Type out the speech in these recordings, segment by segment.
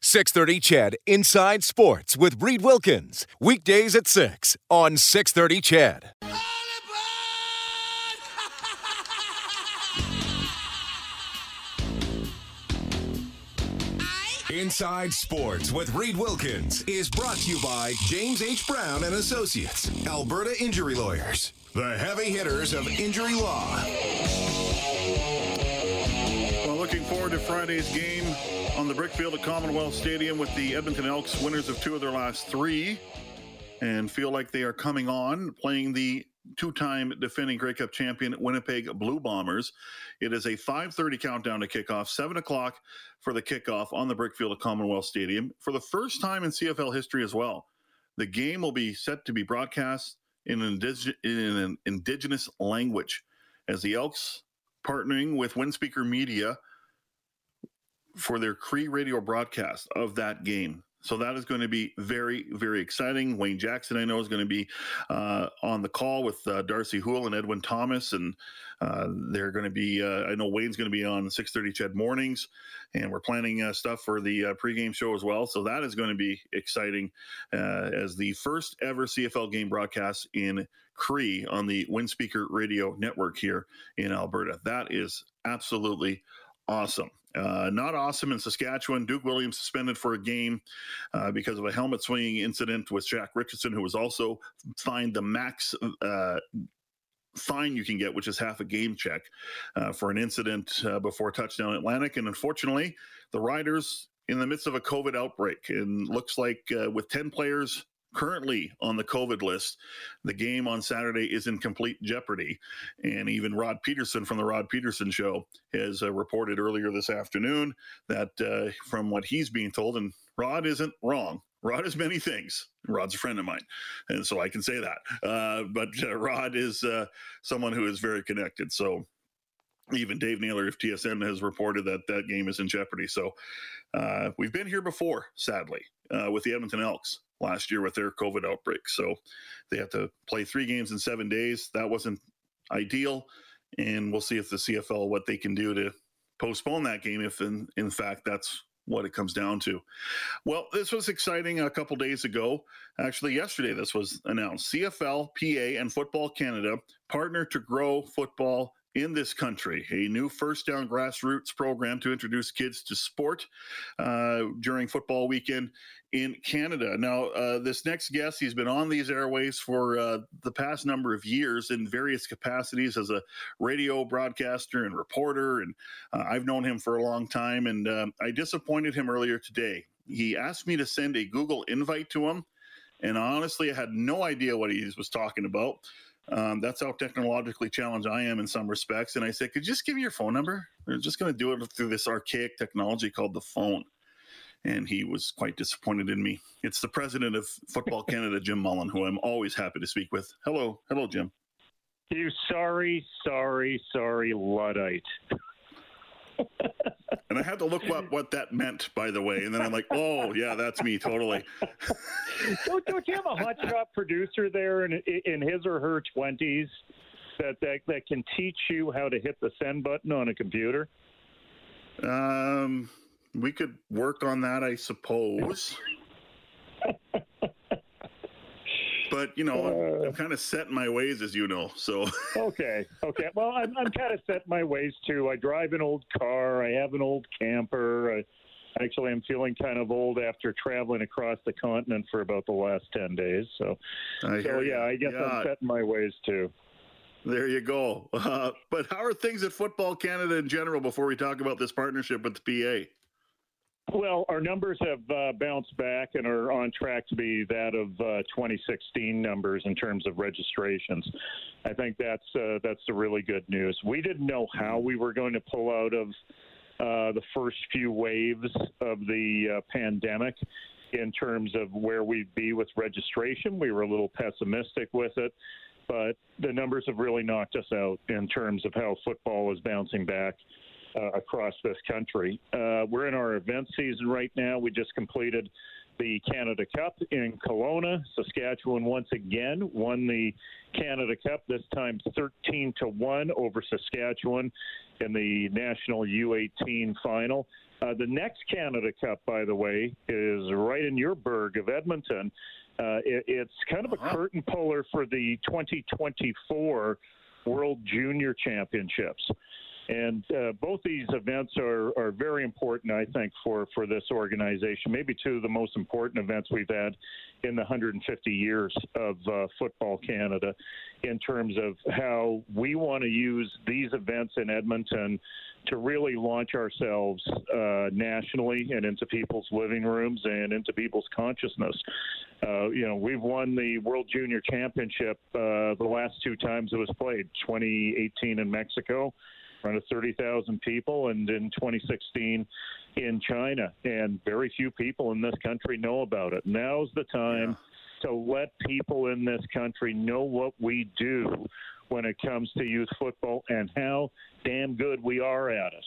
630 CHED Inside Sports with Reed Wilkins. Weekdays at 6 on 630 CHED. Inside Sports with Reed Wilkins is brought to you by James H. Brown and Associates, Alberta Injury Lawyers, the heavy hitters of injury law. Well, looking forward to Friday's game on the brick field at Commonwealth Stadium with the Edmonton Elks, winners of two of their last three, and feel like they are coming on, playing the two-time defending Grey Cup champion Winnipeg Blue Bombers. It is a 5:30 countdown to kickoff, seven o'clock for the kickoff on the brick field at Commonwealth Stadium for the first time in CFL history as well. The game will be set to be broadcast in an, indig- in an indigenous language as the Elks partnering with Windspeaker Media for their Cree radio broadcast of that game. So that is going to be very, very exciting. Wayne Jackson, I know, is going to be uh, on the call with uh, Darcy Houle and Edwin Thomas, and uh, they're going to be. Uh, I know Wayne's going to be on 6:30 CHED mornings, and we're planning uh, stuff for the uh, pregame show as well. So that is going to be exciting as the first ever CFL game broadcast in Cree on the Windspeaker Radio Network here in Alberta. That is absolutely awesome. Uh, not awesome in Saskatchewan. Duke Williams suspended for a game uh, because of a helmet swinging incident with Jack Richardson, who was also fined the max uh, fine you can get, which is half a game check uh, for an incident uh, before touchdown Atlantic. And unfortunately, the Riders in the midst of a COVID outbreak, and looks like uh, with 10 players currently on the COVID list. The game on Saturday is in complete jeopardy. And even Rod Pedersen from the Rod Pedersen Show has uh, reported earlier this afternoon that uh, from what he's being told, and Rod isn't wrong. Rod is many things. Rod's a friend of mine, and so I can say that. Uh, but uh, Rod is uh, someone who is very connected. So even Dave Naylor of TSN has reported that that game is in jeopardy. So uh, we've been here before, sadly, uh, with the Edmonton Elks last year with their COVID outbreak. So they have to play three games in seven days. That wasn't ideal. And we'll see if the CFL, what they can do to postpone that game, if in, in fact that's what it comes down to. Well, this was exciting a couple days ago. Actually, yesterday, this was announced. CFL, PA, and Football Canada partner to grow football in this country, a new first down grassroots program to introduce kids to sport uh, during football weekend in Canada. Now, uh, this next guest, he's been on these airways for uh, the past number of years in various capacities as a radio broadcaster and reporter, and uh, I've known him for a long time. And um, I disappointed him earlier today. He asked me to send a Google invite to him, and honestly, I had no idea what he was talking about. Um, that's how technologically challenged I am in some respects. And I said, could you just give me your phone number? We're just going to do it through this archaic technology called the phone. And he was quite disappointed in me. It's the president of Football Canada, Jim Mullen, who I'm always happy to speak with. Hello. Hello, Jim. You sorry, sorry, sorry Luddite. and I had to look up what that meant, by the way. And then I'm like, oh, yeah, that's me, totally. don't, don't you have a hotshot producer there in, in his or her 20s that, that, that can teach you how to hit the send button on a computer? Um, we could work on that, I suppose. But you know, I'm, I'm uh. kind of set in my ways, as you know. So okay, okay. Well, I'm I'm kind of set in my ways too. I drive an old car. I have an old camper. I, actually, I'm feeling kind of old after traveling across the continent for about the last ten days. So, I so yeah, I guess yeah. I'm set in my ways too. There you go. Uh, but how are things at Football Canada in general before we talk about this partnership with the PA? Well, our numbers have uh, bounced back and are on track to be that of uh, 2016 numbers in terms of registrations. I think that's uh, that's the really good news. We didn't know how we were going to pull out of uh, the first few waves of the uh, pandemic in terms of where we'd be with registration. We were a little pessimistic with it, but the numbers have really knocked us out in terms of how football is bouncing back. Uh, across this country. Uh, we're in our event season right now. We just completed the Canada Cup in Kelowna. Saskatchewan once again won the Canada Cup, this time 13 to 1 over Saskatchewan in the National U18 final. Uh, the next Canada Cup, by the way, is right in your burg of Edmonton. Uh, it, it's kind of a uh-huh. curtain puller for the 2024 World Junior Championships. And uh, both these events are, are very important, I think, for, for this organization. Maybe two of the most important events we've had in the 150 years of uh, Football Canada in terms of how we want to use these events in Edmonton to really launch ourselves uh, nationally and into people's living rooms and into people's consciousness. Uh, you know, we've won the World Junior Championship uh, the last two times it was played 2018 in Mexico front of 30,000 people, and in 2016 in China. And very few people in this country know about it. Now's the time yeah. to let people in this country know what we do when it comes to youth football and how damn good we are at it.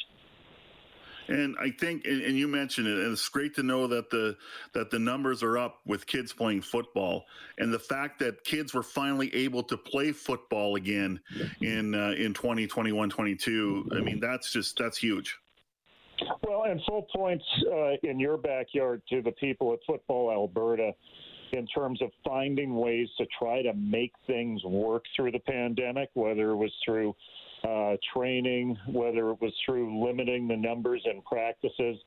And I think, and, and, you mentioned it, and it's great to know that the that the numbers are up with kids playing football, and the fact that kids were finally able to play football again in uh, in 2021, 22. I mean, that's just that's huge. Well, and full points uh, in your backyard to the people at Football Alberta in terms of finding ways to try to make things work through the pandemic, whether it was through uh, training, whether it was through limiting the numbers and practices.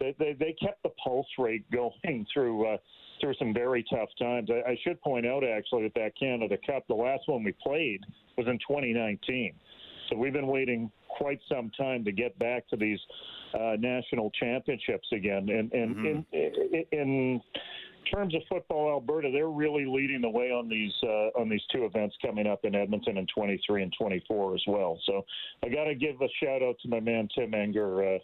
They, they, they kept the pulse rate going through uh, through some very tough times. I, I should point out actually that that Canada Cup, the last one we played was in 2019. So we've been waiting quite some time to get back to these uh, national championships again. And, and mm-hmm. in, in, in terms of football, Alberta, they're really leading the way on these uh, on these two events coming up in Edmonton in 23 and 24 as well. So I got to give a shout out to my man Tim Enger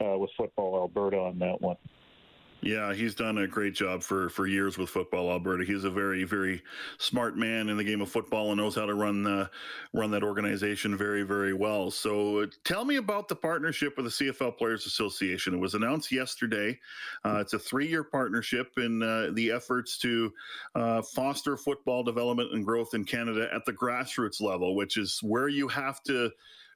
uh, uh, with Football Alberta on that one. Yeah, he's done a great job for for years with Football Alberta. He's a very very smart man in the game of football and knows how to run the run that organization very very well. So, tell me about the partnership with the CFL Players Association. It was announced yesterday. Uh, it's a three year partnership in uh, the efforts to uh, foster football development and growth in Canada at the grassroots level, which is where you have to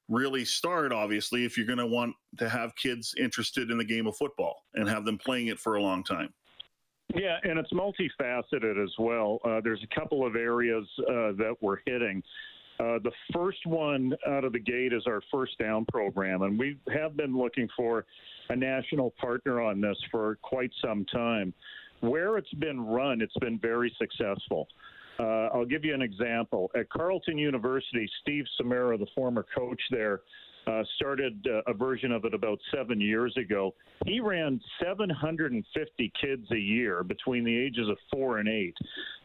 really start, obviously, if you're going to want to have kids interested in the game of football and have them playing it for a long time. Yeah, and it's multifaceted as well. Uh, there's a couple of areas uh, that we're hitting. Uh, the first one out of the gate is our first down program, and we have been looking for a national partner on this for quite some time. Where it's been run, it's been very successful. Uh, I'll give you an example. At Carleton University, Steve Sumarah, the former coach there, uh, started uh, a version of it about seven years ago. He ran 750 kids a year between the ages of four and eight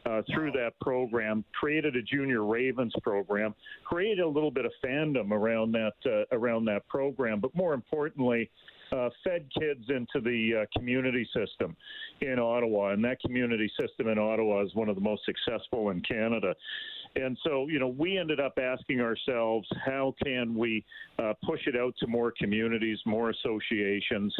uh, through that program. Created a Junior Ravens program. Created a little bit of fandom around that uh, around that program. But more importantly, uh, fed kids into the uh, community system in Ottawa, and that community system in Ottawa is one of the most successful in Canada. And so, you know, we ended up asking ourselves, how can we uh, push it out to more communities, more associations,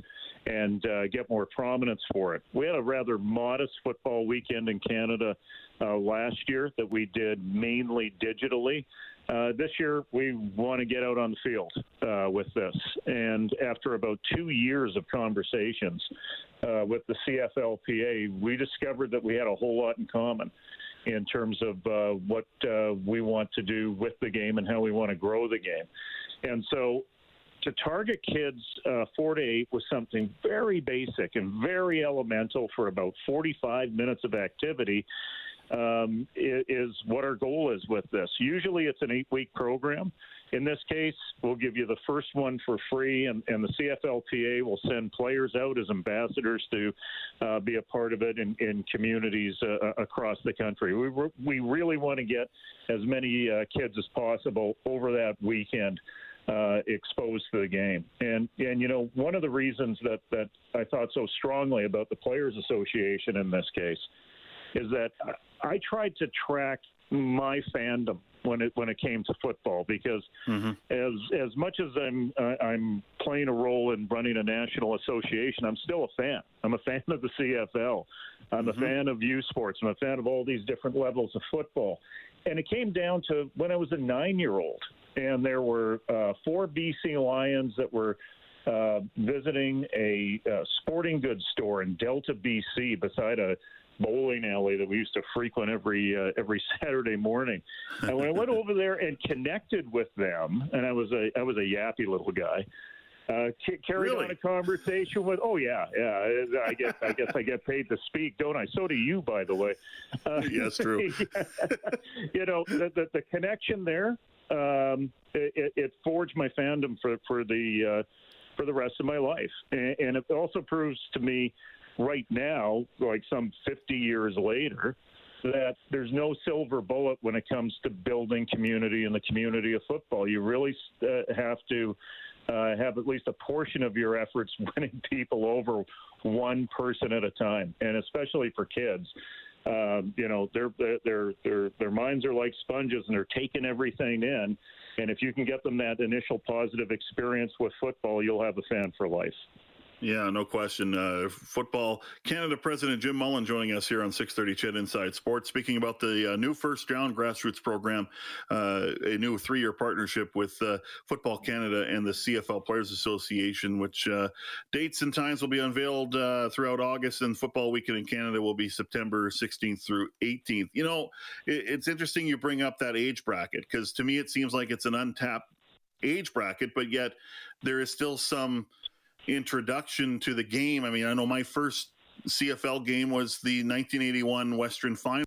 and uh, get more prominence for it? We had a rather modest football weekend in Canada uh, last year that we did mainly digitally. Uh, this year, we want to get out on the field uh, with this. And after about two years of conversations uh, with the CFLPA, we discovered that we had a whole lot in common in terms of uh, what uh, we want to do with the game and how we want to grow the game. And so to target kids uh, four to eight was something very basic and very elemental for about 45 minutes of activity um, is what our goal is with this. Usually it's an eight week program. In this case, we'll give you the first one for free, and, and the CFLPA will send players out as ambassadors to uh, be a part of it in, in communities uh, uh across the country. We, we really want to get as many uh, kids as possible over that weekend. uh, exposed to the game. And and you know one of the reasons that that I thought so strongly about the Players Association in this case is that I tried to track my fandom when it when it came to football because mm-hmm. as as much as I'm uh, I'm playing a role in running a national association, I'm still a fan. I'm a fan of the CFL. I'm mm-hmm. a fan of U Sports. I'm a fan of all these different levels of football. And it came down to when I was a nine year old, and there were uh, four BC Lions that were uh, visiting a uh, sporting goods store in Delta, BC, beside a bowling alley that we used to frequent every uh, every Saturday morning. And when I went over there and connected with them, and I was a I was a yappy little guy. Uh, carried really? on a conversation with. Oh yeah, yeah. I guess I guess I get paid to speak, don't I? So do you, by the way. Uh, yes, true. you know the, the, the connection there. Um, it, it, forged my fandom for for the uh, for the rest of my life, and, and it also proves to me right now, like some 50 years later, that there's no silver bullet when it comes to building community in the community of football. You really uh, have to uh, have at least a portion of your efforts winning people over one person at a time, and especially for kids. Um, you know, their their their their minds are like sponges, and they're taking everything in. And if you can get them that initial positive experience with football, you'll have a fan for life. Yeah, no question. Uh, football Canada President Jim Mullen joining us here on 6:30 CHED Inside Sports, speaking about the uh, new first round grassroots program, uh, a new three-year partnership with uh, Football Canada and the CFL Players Association, which uh, dates and times will be unveiled uh, throughout August, and football weekend in Canada will be September 16th through 18th. You know, it, it's interesting you bring up that age bracket because to me it seems like it's an untapped age bracket, but yet there is still some introduction to the game. I mean, I know my first CFL game was the 1981 Western Final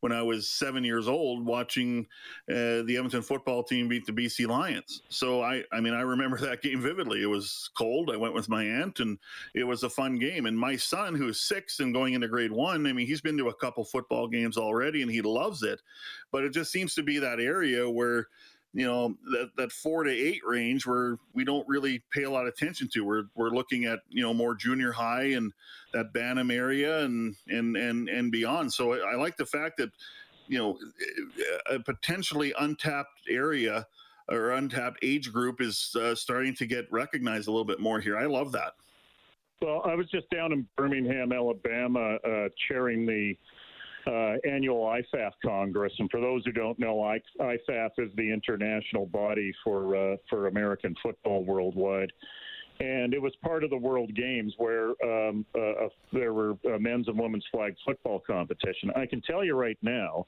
when I was seven years old, watching uh, the Edmonton football team beat the BC Lions. So I, I mean, I remember that game vividly. It was cold. I went with my aunt, and it was a fun game. And my son, who's six and going into grade one, I mean, he's been to a couple football games already, and he loves it. But it just seems to be that area where you know that that four to eight range where we don't really pay a lot of attention to. We're we're looking at you know more junior high and that Bantam area and and and and beyond. So I, I like the fact that you know a potentially untapped area or untapped age group is uh, starting to get recognized a little bit more here. I love that. Well, I was just down in Birmingham, Alabama, uh, chairing the uh, annual IFAF Congress. And for those who don't know, I, IFAF is the international body for uh, for American football worldwide. And it was part of the World Games where um, uh, there were men's and women's flag football competition. I can tell you right now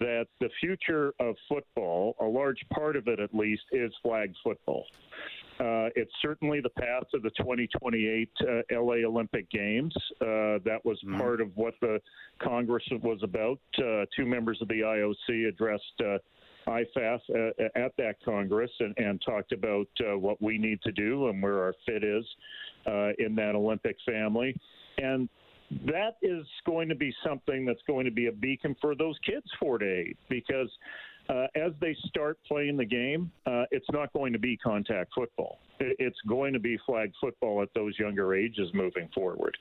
that the future of football, a large part of it at least, is flag football. Uh, it's certainly the path to the 2028 uh, LA Olympic Games. Uh, that was mm. part of what the Congress was about. Uh, two members of the IOC addressed uh, IFAF uh, at that Congress and, and talked about what we need to do and where our fit is in that Olympic family. And that is going to be something that's going to be a beacon for those kids four to eight because uh, as they start playing the game, uh, it's not going to be contact football. It's going to be flag football at those younger ages moving forward.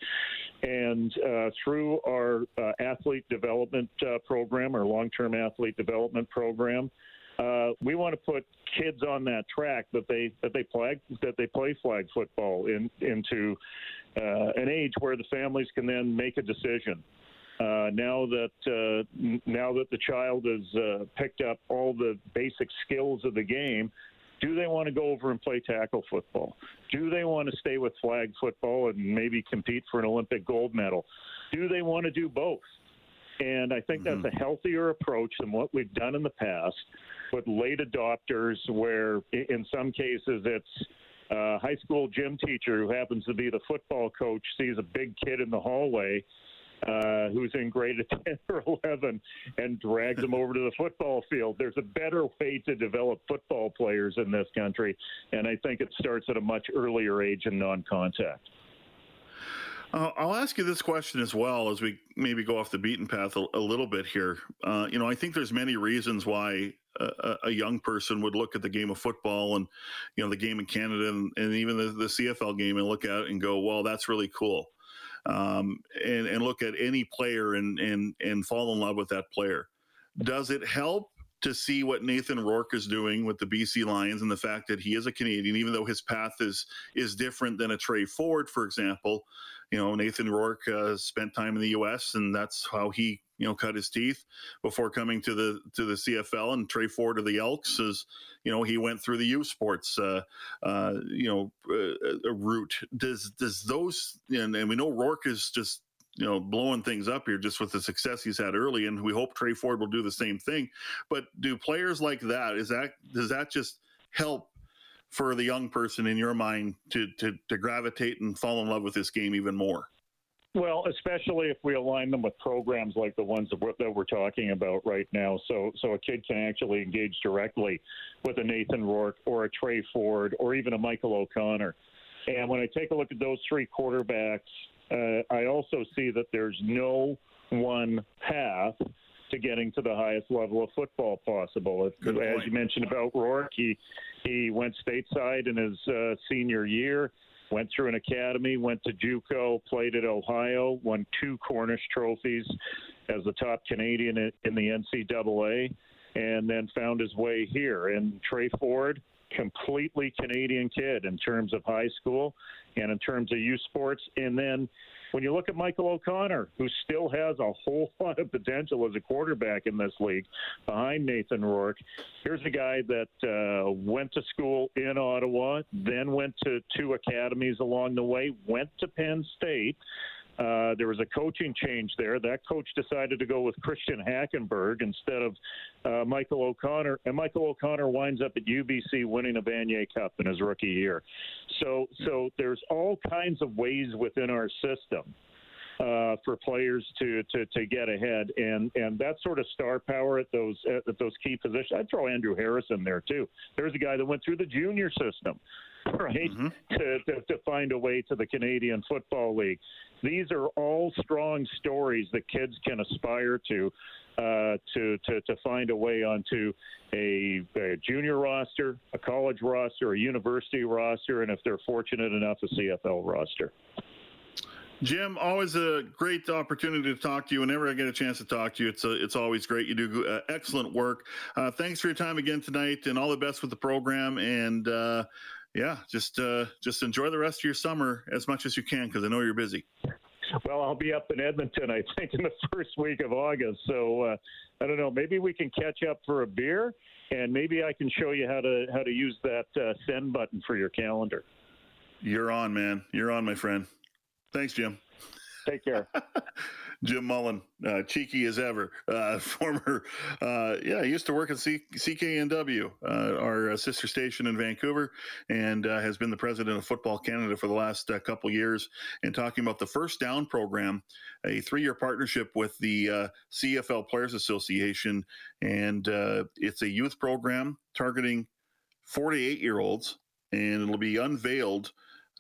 And uh, through our uh, athlete development uh, program, our long term athlete development program, uh, we want to put kids on that track that they that they play that they play flag football in, into an age where the families can then make a decision uh, now that uh, now that the child has uh, picked up all the basic skills of the game, do they want to go over and play tackle football? Do they want to stay with flag football and maybe compete for an Olympic gold medal? Do they want to do both? And I think mm-hmm. that's a healthier approach than what we've done in the past with late adopters, where in some cases it's a high school gym teacher who happens to be the football coach sees a big kid in the hallway uh, who's in grade 10 or 11 and drags them over to the football field. There's a better way to develop football players in this country, and I think it starts at a much earlier age in non contact. Uh, I'll ask you this question as well as we maybe go off the beaten path a, a little bit here. Uh, you know, I think there's many reasons why a, a, young person would look at the game of football and you know the game in Canada and, and even the, the, CFL game and look at it and go, well, that's really cool, um, and and look at any player and and and fall in love with that player. Does it help to see what Nathan Rourke is doing with the BC Lions and the fact that he is a Canadian, even though his path is is different than a Tre Ford, for example. You know, Nathan Rourke uh, spent time in the U.S. and that's how he you know cut his teeth before coming to the to the CFL. And Tre Ford of the Elks is you know he went through the U Sports uh, uh, you know uh, route. Does does those and, and we know Rourke is just you know blowing things up here just with the success he's had early, and we hope Tre Ford will do the same thing. But do players like that is that does that just help for the young person in your mind to to, to gravitate and fall in love with this game even more? Well, especially if we align them with programs like the ones that we're, that we're, talking about right now, so so a kid can actually engage directly with a Nathan Rourke or a Tre Ford or even a Michael O'Connor. And when I take a look at those three quarterbacks uh, I also see that there's no one path to getting to the highest level of football possible. As you mentioned about Rourke, he he went stateside in his uh, senior year, went through an academy, went to JUCO, played at Ohio, won two Cornish trophies as the top Canadian in the NCAA, and then found his way here. And Tre Ford, completely Canadian kid in terms of high school and in terms of youth sports. And then when you look at Michael O'Connor, who still has a whole lot of potential as a quarterback in this league behind Nathan Rourke, here's a guy that uh, went to school in Ottawa, then went to two academies along the way, went to Penn State. Uh, there was a coaching change there. That coach decided to go with Christian Hackenberg instead of uh, Michael O'Connor, and Michael O'Connor winds up at UBC winning a Vanier Cup in his rookie year. So, so there's all kinds of ways within our system. Uh, for players to, to to get ahead, and and that sort of star power at those at those key positions. I'd throw Andrew Harris in there too. There's a guy that went through the junior system, right, mm-hmm. to, to to find a way to the Canadian Football League. These are all strong stories that kids can aspire to, uh, to, to, to find a way onto a, a, junior roster, a college roster, a university roster, and if they're fortunate enough, a CFL roster. Jim, always a great opportunity to talk to you. Whenever I get a chance to talk to you, it's a, it's always great. You do uh, excellent work. Uh, thanks for your time again tonight, and all the best with the program. And uh, yeah, just uh, just enjoy the rest of your summer as much as you can because I know you're busy. Well, I'll be up in Edmonton, I think, in the first week of August. So uh, I don't know. Maybe we can catch up for a beer, and maybe I can show you how to how to use that uh, send button for your calendar. You're on, man. You're on, my friend. Thanks, Jim. Take care. Jim Mullen, uh, cheeky as ever, uh, former, uh, yeah, he used to work at C- CKNW, uh, our uh, sister station in Vancouver, and uh, has been the president of Football Canada for the last couple years. And talking about the First Down program, a three-year partnership with the CFL Players Association, and it's a youth program targeting 48-year-olds, and it'll be unveiled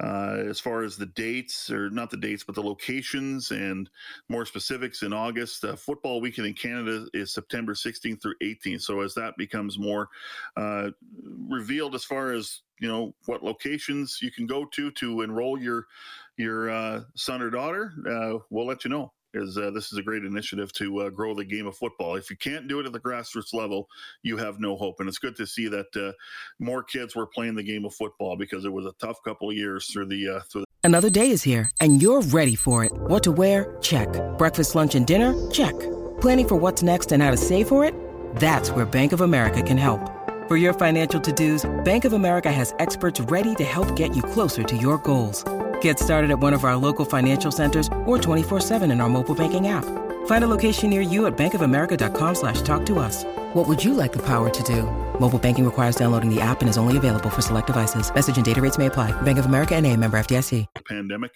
uh, as far as the dates, or not the dates, but the locations and more specifics in August. Uh, football weekend in Canada is September 16th through 18th. So as that becomes more uh, revealed, as far as you know, what locations you can go to to enroll your your uh, son or daughter, uh, we'll let you know is uh, this is a great initiative to uh, grow the game of football. If you can't do it at the grassroots level, you have no hope. And it's good to see that uh, more kids were playing the game of football because it was a tough couple of years through the uh, through. The- Another day is here, and you're ready for it. What to wear? Check. Breakfast, lunch, and dinner? Check. Planning for what's next and how to save for it? That's where Bank of America can help. For your financial to-dos, Bank of America has experts ready to help get you closer to your goals. Get started at one of our local financial centers or 24-7 in our mobile banking app. Find a location near you at bankofamerica.com slash talk to us. What would you like the power to do? Mobile banking requires downloading the app and is only available for select devices. Message and data rates may apply. Bank of America and a member FDIC. Pandemic.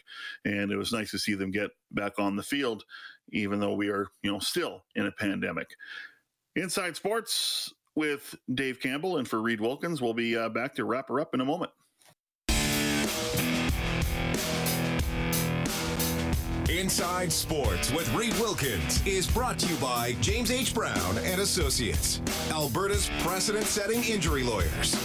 And it was nice to see them get back on the field, even though we are, you know, still in a pandemic. Inside Sports with Dave Campbell and for Reed Wilkins. We'll be uh, back to wrap her up in a moment. Inside Sports with Reed Wilkins is brought to you by James H. Brown and Associates, Alberta's precedent-setting injury lawyers.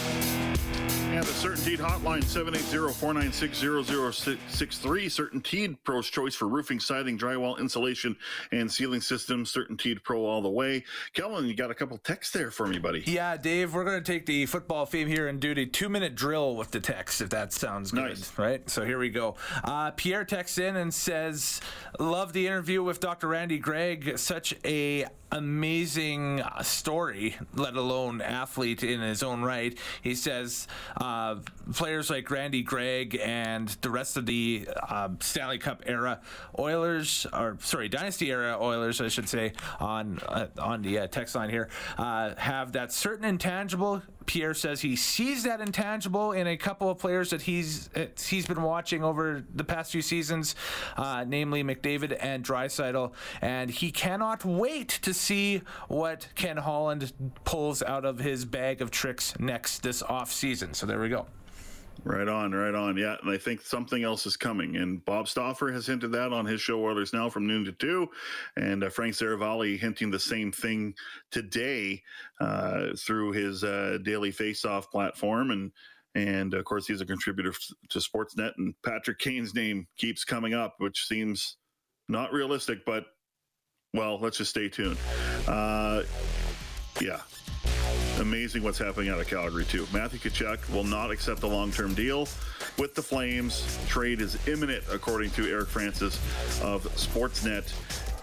And the CertainTeed hotline 780-496-0063. CertainTeed Pro's choice for roofing, siding, drywall, insulation, and ceiling systems. CertainTeed Pro all the way. Kellen, you got a couple texts there for me, buddy. Yeah, Dave, we're going to take the football theme here and do the two-minute drill with the text, if that sounds good. Nice. Right? So here we go. Uh, Pierre texts in and says, love the interview with Dr. Randy Gregg. Such a amazing story, let alone athlete in his own right. He says uh, players like Randy Gregg and the rest of the uh, Stanley Cup era Oilers, or sorry, Dynasty era Oilers, I should say, on uh, on the uh, text line here, uh, have that certain intangible. Pierre says he sees that intangible in a couple of players that he's he's been watching over the past few seasons, uh, namely McDavid and Draisaitl, and he cannot wait to see what Ken Holland pulls out of his bag of tricks next this off season. So there we go. Right on, right on. Yeah, and I think something else is coming. And Bob Stauffer has hinted that on his show Oilers Now from noon to two, and uh, Frank Seravalli hinting the same thing today uh, through his uh, daily face-off platform. And and of course, he's a contributor to Sportsnet. And Patrick Kane's name keeps coming up, which seems not realistic, but well, let's just stay tuned. Uh, yeah, amazing what's happening out of Calgary too. Matthew Tkachuk will not accept a long-term deal with the Flames. Trade is imminent, according to Eric Francis of Sportsnet,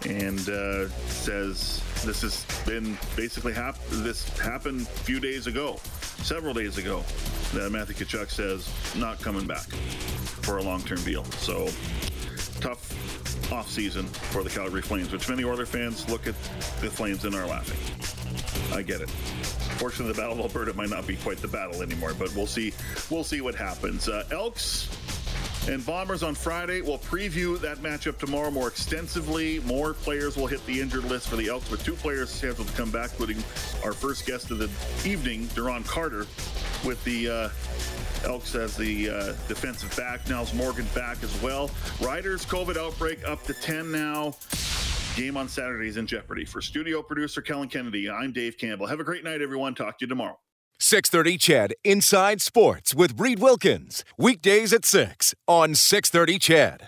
and uh, says this has been basically hap- this happened a few days ago, several days ago. That Matthew Tkachuk says not coming back for a long-term deal. So tough off season for the Calgary Flames, which many Oilers fans look at the Flames and are laughing. I get it. Fortunately, the Battle of Alberta might not be quite the battle anymore, but we'll see. We'll see what happens. Uh, Elks and Bombers on Friday. We'll preview that matchup tomorrow more extensively. More players will hit the injured list for the Elks, with two players scheduled to come back, including our first guest of the evening, Duron Carter, with the uh, Elks as the uh, defensive back. Nels Morgan back as well. Riders COVID outbreak up to 10 now. Game on Saturdays in jeopardy. For studio producer Kellen Kennedy, I'm Dave Campbell. Have a great night, everyone. Talk to you tomorrow. 630 CHED Inside Sports with Reed Wilkins. Weekdays at 6 on 630 CHED.